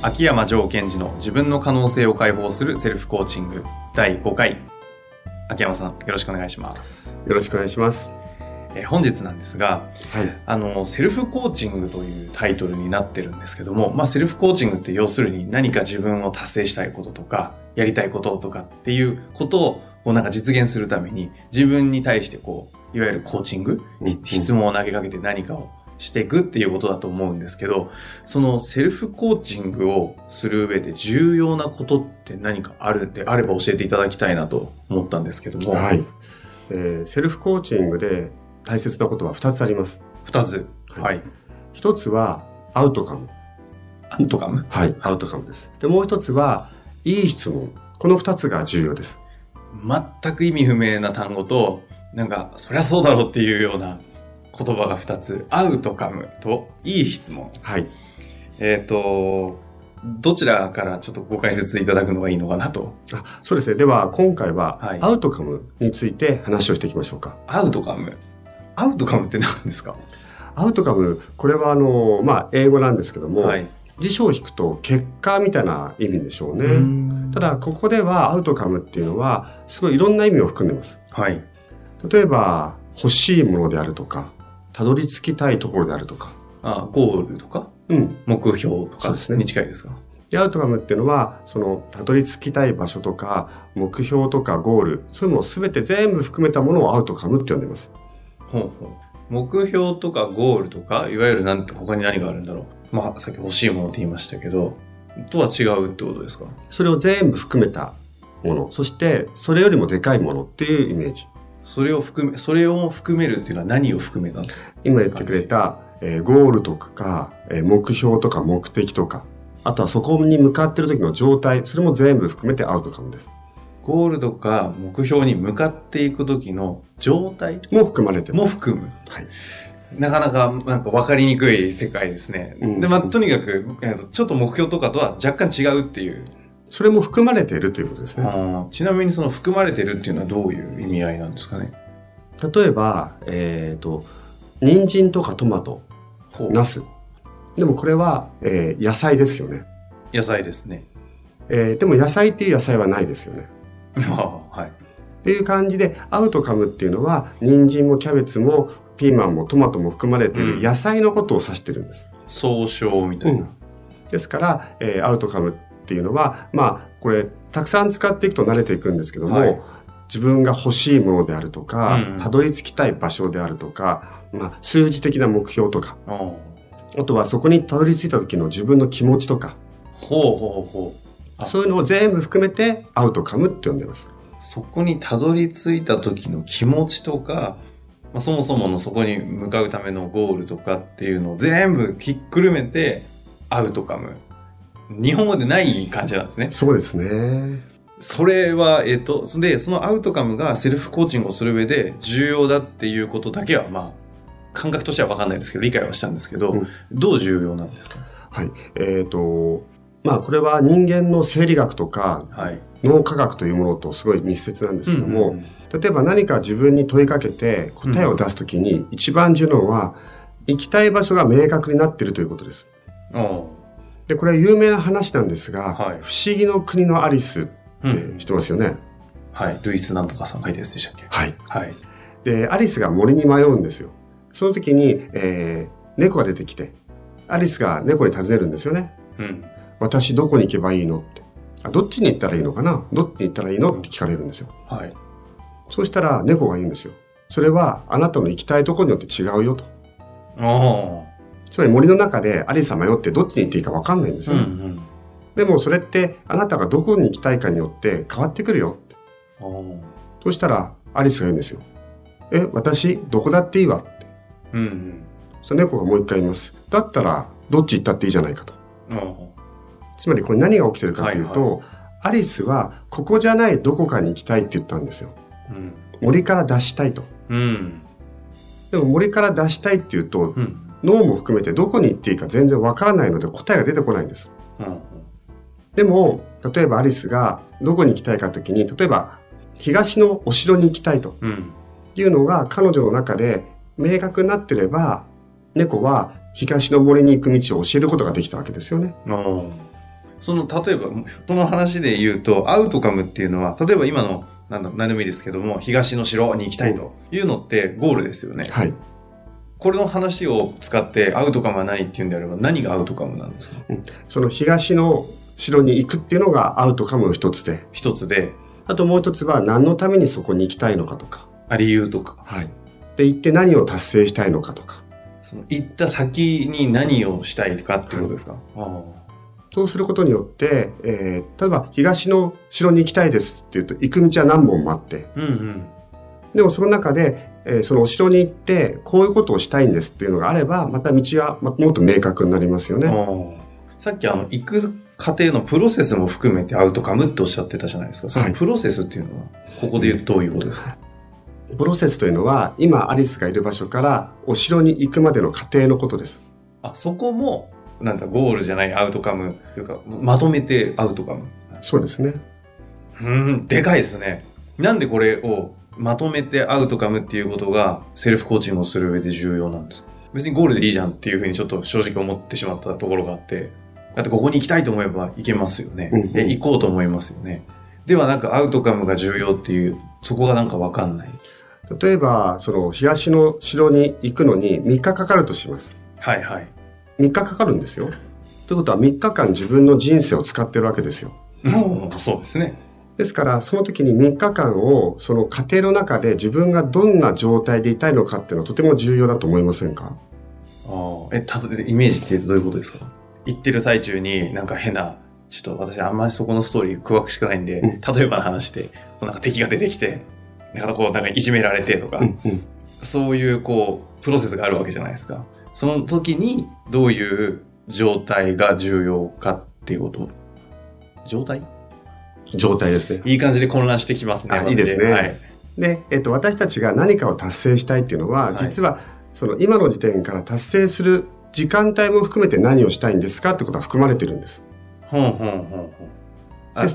秋山城賢治の自分の可能性を解放するセルフコーチング第5回。秋山さん、よろしくお願いします。よろしくお願いします。えー本日なんですが、はい。あの、セルフコーチングというタイトルになってるんですけども、まあ、セルフコーチングって要するに何か自分を達成したいこととか、やりたいこととかっていうことを、こうなんか実現するために、自分に対してこう、いわゆるコーチング、うん質問を投げかけて何かをしていくっていうことだと思うんですけど、そのセルフコーチングをする上で重要なことって何かあるんであれば教えていただきたいなと思ったんですけども、はい。えーセルフコーチングで大切なことは2つあります。二つ。はいはい。1つはアウトカム。アントカム？はい。アウトカムです。で、もう1つは、いい質問。この2つが重要です。全く意味不明な単語と、なんか、そりゃそうだろうっていうような言葉が二つ。アウトカムと、いい質問。はい。えっ、と、どちらからちょっとご解説いただくのがいいのかなと。あそうですね。では、今回ははい、アウトカムについて話をしていきましょうか。アウトカム。アウトカムって何ですか？アウトカム、これはあの、まあ、英語なんですけども、はい。辞書を引くと結果みたいな意味でしょうね。うんただ、ここではアウトカムっていうのは、すごいいろんな意味を含んでます。はい。例えば、欲しいものであるとか、たどり着きたいところであるとか。あ、ゴールとか、うん。目標とか？ですねに近いですか？でアウトカムっていうのは、その、たどり着きたい場所とか、目標とかゴール、そういうのを全て全部含めたものをアウトカムって呼んでます。ほうほう。目標とかゴールとか、いわゆるなんて他に何があるんだろう？まあ、さっき欲しいものって言いましたけど、とは違うってことですか？それを全部含めたもの、そして、それよりもでかいものっていうイメージ。それを含め、それを含めるっていうのは何を含めた？の今言ってくれた、えーゴールとか、えー目標とか目的とか、あとはそこに向かってる時の状態、それも全部含めてアウトカムです。ゴールとか目標に向かっていく時の状態？も含まれて。も含む。はい。なかなかなんか分かりにくい世界ですね。うんで、まあ、とにかく、ちょっと目標とかとは若干違うっていう。それも含まれているということですね。ちなみにその含まれてるっていうのはどういう意味合いなんですかね？例えば、えっ、と、人参とかトマト、ナス。でもこれは、えー野菜ですよね、野菜ですね。えーでも野菜っていう野菜はないですよね。はい。っていう感じで、アウトカムっていうのは、人参もキャベツもピーマンもトマトも含まれていうんる野菜のことを指してるんです。総称みたいな。ですから、えーアウトカムっていうのは、まあ、これ、たくさん使っていくと慣れていくんですけども、はい自分が欲しいものであるとか、うんたどり着きたい場所であるとか、まあ、数字的な目標とか、あとはそこにたどり着いた時の自分の気持ちとか、ほうほうほう。あそういうのを全部含めてアウトカムって呼んでます。そこにたどり着いた時の気持ちとか、まあ、そもそものそこに向かうためのゴールとかっていうのを全部ひっくるめてアウトカム。日本語でない感じなんですね。そうですね。それは、えっ、と、で、そのアウトカムがセルフコーチングをする上で重要だっていうことだけは、まあ、感覚としては分かんないですけど、理解はしたんですけど、うんどう重要なんですか？はい。えっ、と、まあこれは人間の生理学とかはい。脳科学というものとすごい密接なんですけども、うんうん例えば何か自分に問いかけて答えを出すときに一番重要なのは行きたい場所が明確になっているということです。うんおで、これは有名な話なんですが、はい不思議の国のアリスってうん知ってますよね？はい。ルイスなんとかさん書いたやつでしたっけ？はい。はい。で、アリスが森に迷うんですよ。その時に、えー猫が出てきて、アリスが猫に尋ねるんですよね。うん。私どこに行けばいいのって。あどっちに行ったらいいのかな？どっちに行ったらいいのって聞かれるんですよ。はい。そうしたら猫が言うんですよ。それはあなたの行きたいところによって違うよと。おつまり森の中でアリスは迷ってどっちに行っていいか分かんないんですうんう。ん。でもそれってあなたがどこに行きたいかによって変わってくるよ。そしたらアリスが言うんですよ。え、私、どこだっていいわって。うんうん。その猫がもう一回言います。だったら、どっち行ったっていいじゃないかと。うんつまりこれ何が起きてるかっていうと、はいアリスはここじゃないどこかに行きたいって言ったんですよ。うん。森から脱したいと。うん。でも森から脱したいっていうと、うん。脳も含めてどこに行っていいか全然わからないので答えが出てこないんです。うん。でも、例えばアリスがどこに行きたいかときに、例えば東のお城に行きたいとうん。いうのが彼女の中で明確になってれば、猫は東の森に行く道を教えることができたわけですよね。うん。その、例えば、その話で言うと、アウトカムっていうのは、例えば今の、何でもいいですけども、東の城に行きたいというのってゴールですよね。はい。これの話を使って、アウトカムは何っていうんであれば、何がアウトカムなんですか？その東の城に行くっていうのがアウトカムの一つで、一つで、あともう一つは何のためにそこに行きたいのかとか、あ理由とか、はい。で、行って何を達成したいのかとか。その行った先に何をしたいかっていうことですか、あそうすることによって、えー例えば東の城に行きたいですっていうと、行く道は何本もあって、あ。うんうん。でもその中で、えーそのお城に行って、こういうことをしたいんですっていうのがあれば、また道がまもっと明確になりますよね。さっきあの、行く過程のプロセスも含めてアウトカムっておっしゃってたじゃないですか。そのはいプロセスっていうのは、ここで言うとどういうことですか、プロセスというのは、今アリスがいる場所からお城に行くまでの過程のことです。あ、そこも、なんだ、ゴールじゃないアウトカムというか、まとめてアウトカム。そうですね。うーん、でかいですね。なんでこれをまとめてアウトカムっていうことがセルフコーチングをする上で重要なんですか？別にゴールでいいじゃんっていうふうにちょっと正直思ってしまったところがあって、だってここに行きたいと思えば行けますよね。うんうんで行こうと思いますよね。ではなんかアウトカムが重要っていう、そこがなんかわかんない。例えば、その東の城に行くのに3日かかるとします。はいはい。3日かかるんですよ。ということは3日間自分の人生を使ってるわけですよ。もう、そうですね。ですから、その時に3日間を、その過程の中で自分がどんな状態でいたいのかっていうのはとても重要だと思いませんか？ああ、え、たとイメージっていうとどういうことですか？行ってる最中になんか変な、ちょっと私あんまりそこのストーリー詳しくないんで、うん。例えばの話で、こうなんか敵が出てきて、なんかこうなんかいじめられてとか、うんうん。そういうこう、プロセスがあるわけじゃないですか。その時にどういう状態が重要かっていうこと？状態？状態ですね。いい感じで混乱してきますね。あいいですねはい。で、えっと、私たちが何かを達成したいっていうのは、はい実は、その今の時点から達成する時間帯も含めて何をしたいんですかってことは含まれてるんです。ほんほんほんほん。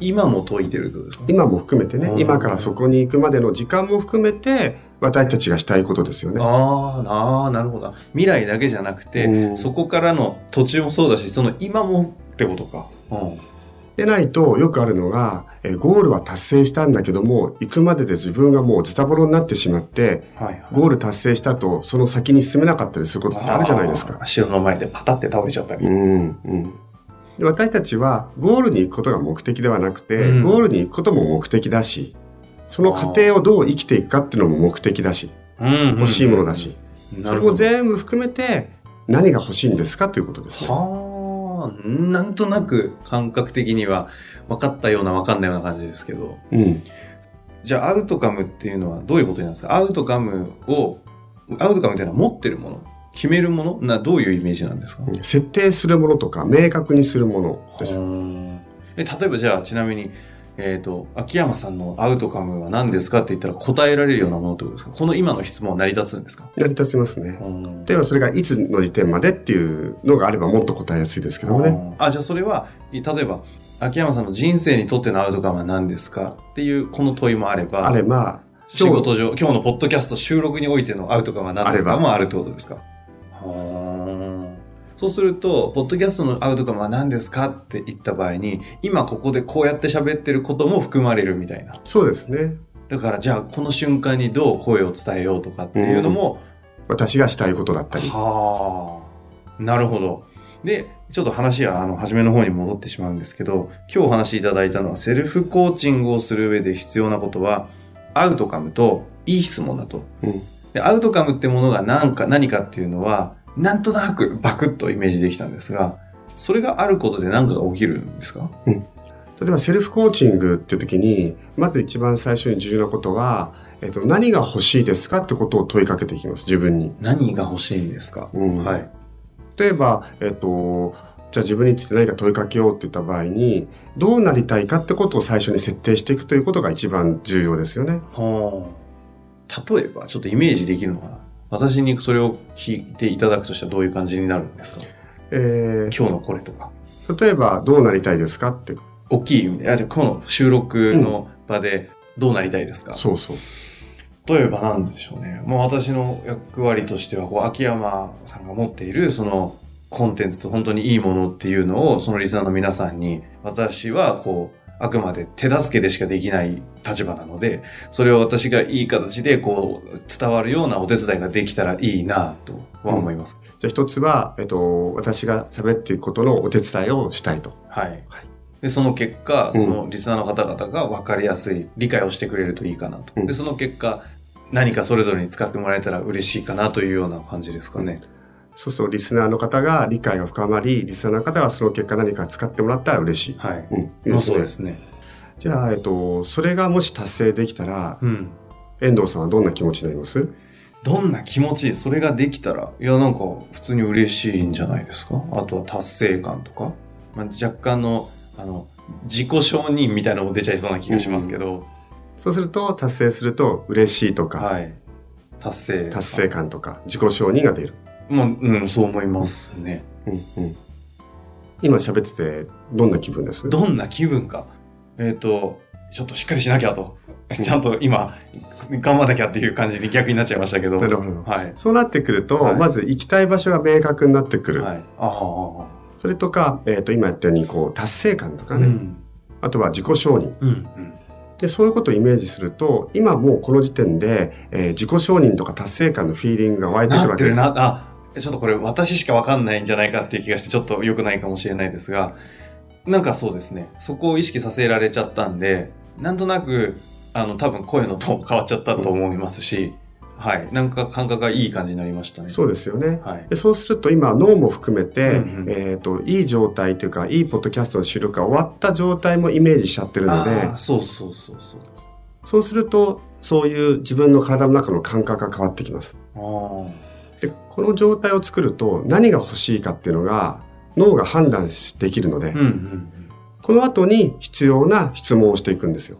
今も解いてる今も含めてねう、ん今からそこに行くまでの時間も含めて、私たちがしたいことですよね。あーあー、なるほど。未来だけじゃなくて、うんそこからの途中もそうだし、その今もってことか。うん。でないと、よくあるのが、えーゴールは達成したんだけども、行くまでで自分がもうズタボロになってしまって、はいはい。ゴール達成したと、その先に進めなかったりすることってあるじゃないですか。城の前でパタって倒れちゃったり。うん、うん。で私たちはゴールに行くことが目的ではなくて、うんゴールに行くことも目的だし、その過程をどう生きていくかっていうのも目的だし、うん欲しいものだし、うん。それも全部含めて何が欲しいんですかということですね。はあ、なんとなく感覚的には分かったような分かんないような感じですけど。うん。じゃあアウトカムっていうのはどういうことになるんですか？アウトカムを、アウトカムっていうのは持ってるもの？決めるもの？な、どういうイメージなんですか？設定するものとか明確にするものです。うんえ例えばじゃあちなみに、えっ、と、秋山さんのアウトカムは何ですかって言ったら答えられるようなものってことですか？この今の質問は成り立つんですか？成り立ちますね。うん。例えばそれがいつの時点までっていうのがあればもっと答えやすいですけどもね。あ、じゃあそれは、い例えば、秋山さんの人生にとってのアウトカムは何ですかっていうこの問いもあれば、あれば、仕事上、今日のポッドキャスト収録においてのアウトカムは何ですか？あれば。もあるってことですか？はあそうすると、ポッドキャストのアウトカムは何ですかって言った場合に、今ここでこうやって喋ってることも含まれるみたいな。そうですね。だからじゃあこの瞬間にどう声を伝えようとかっていうのも、私がしたいことだったり。はあ、なるほど。で、ちょっと話はあの初めの方に戻ってしまうんですけど、今日お話しいただいたのはセルフコーチングをする上で必要なことは、アウトカムといい質問だと。うんでアウトカムってものが何か何かっていうのは、なんとなくバクッとイメージできたんですが、それがあることで何かが起きるんですか？例えばセルフコーチングっていう時に、まず一番最初に重要なことは、えっと、何が欲しいですかってことを問いかけていきます、自分に。何が欲しいんですか、うんはい。例えば、えっと、じゃあ自分について何か問いかけようって言った場合に、どうなりたいかってことを最初に設定していくということが一番重要ですよね。はあ。例えば、ちょっとイメージできるのかな？私にそれを聞いていただくとしたらどういう感じになるんですか？えー今日のこれとか。例えば、どうなりたいですかって。大きい意味で、あじゃあ今日の収録の場でどうなりたいですか、そうそう。例えば何でしょうね。もう私の役割としては、こう、秋山さんが持っている、その、コンテンツと本当にいいものっていうのを、そのリスナーの皆さんに、私は、こう、あくまで手助けでしかできない立場なので、それを私がいい形で、こう、伝わるようなお手伝いができたらいいなとは思います。じゃあ一つは、えっと、私が喋っていくことのお手伝いをしたいと。はいはい。で、その結果、うんそのリスナーの方々が分かりやすい理解をしてくれるといいかなと。うんで、その結果、何かそれぞれに使ってもらえたら嬉しいかなというような感じですかね。そうすると、リスナーの方が理解が深まり、リスナーの方がその結果何か使ってもらったら嬉しい。はい。うん。いいねそうですね。じゃあ、えっと、それがもし達成できたら、うん。遠藤さんはどんな気持ちになります？どんな気持ち、それができたら、いや、なんか普通に嬉しいんじゃないですか？あとは達成感とか？まあ、若干の、あの、自己承認みたいなのも出ちゃいそうな気がしますけど、そうすると、達成すると、嬉しいとか、はい。達成。達成。感とか、自己承認が出る。もう、うん、そう思いますね。うんうん。今喋ってて、どんな気分です？どんな気分か。えっ、と、ちょっとしっかりしなきゃと。ちゃんと今、頑張んなきゃっていう感じに逆になっちゃいましたけど。なるほどはい。そうなってくると、はいまず行きたい場所が明確になってくる。はい。ああ、それとか、えっ、と、今やったように、こう、達成感とかね、うん。あとは自己承認。うん。うん。で、そういうことをイメージすると、今もうこの時点で、えー自己承認とか達成感のフィーリングが湧いてくるなわけですよ。ってるな、あ、ちょっとこれ私しかわかんないんじゃないかっていう気がしてちょっと良くないかもしれないですが、なんかそうですね、そこを意識させられちゃったんで、なんとなく、あの、多分声のトーン変わっちゃったと思いますし、はい。なんか感覚がいい感じになりましたね。そうですよね。はい。でそうすると今脳も含めて、うんうんえっ、と、いい状態というか、いいポッドキャストの収録が終わった状態もイメージしちゃってるのでそうそうそうそう。そうすると、そういう自分の体の中の感覚が変わってきます。あーで、この状態を作ると何が欲しいかっていうのが脳が判断できるので、うんうんうん。この後に必要な質問をしていくんですよ。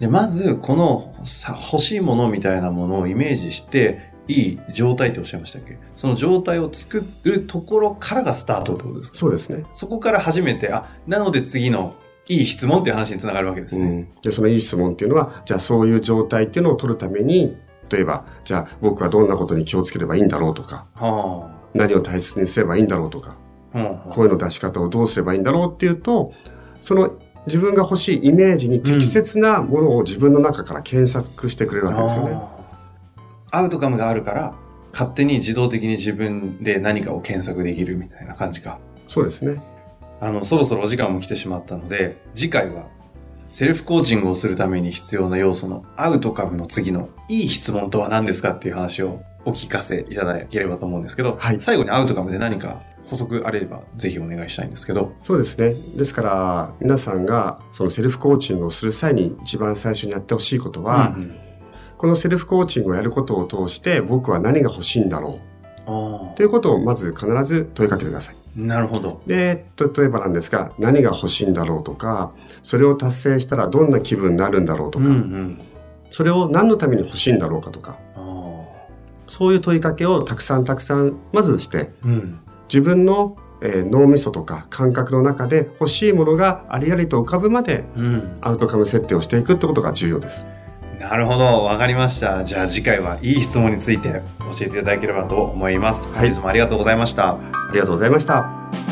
で、まず、このさ欲しいものみたいなものをイメージして、いい状態っておっしゃいましたっけ？その状態を作るところからがスタートってことですか？そうですね。そこから初めて、あ、なので次のいい質問っていう話につながるわけですね。うん。で、そのいい質問っていうのは、じゃあそういう状態っていうのを取るために、例えば、じゃあ僕はどんなことに気をつければいいんだろうとか、は何を大切にすればいいんだろうとか、あ。うん声の出し方をどうすればいいんだろうっていうと、その自分が欲しいイメージに適切なものを自分の中から検索してくれるわけですよね。あーアウトカムがあるから、勝手に自動的に自分で何かを検索できるみたいな感じか。そうですね。あの、そろそろお時間も来てしまったので、次回は、セルフコーチングをするために必要な要素のアウトカムの次のいい質問とは何ですかっていう話をお聞かせいただければと思うんですけど、はい最後にアウトカムで何か補足あればぜひお願いしたいんですけど、そうですね。ですから、皆さんがそのセルフコーチングをする際に一番最初にやってほしいことは、うんうんこのセルフコーチングをやることを通して僕は何が欲しいんだろあうということをまず必ず問いかけてください。あ、なるほど。で、例えばなんですが、何が欲しいんだろうとか、それを達成したらどんな気分になるんだろうとか、うんうん。それを何のために欲しいんだろうかとか、あそういう問いかけをたくさんたくさんまずして、あ。うん。自分の、えー脳みそとか感覚の中で欲しいものがありありと浮かぶまでうん。アウトカム設定をしていくってことが重要です。なるほど。わかりました。じゃあ次回はいい質問について教えていただければと思います。はい本日もありがとうございました。ありがとうございました。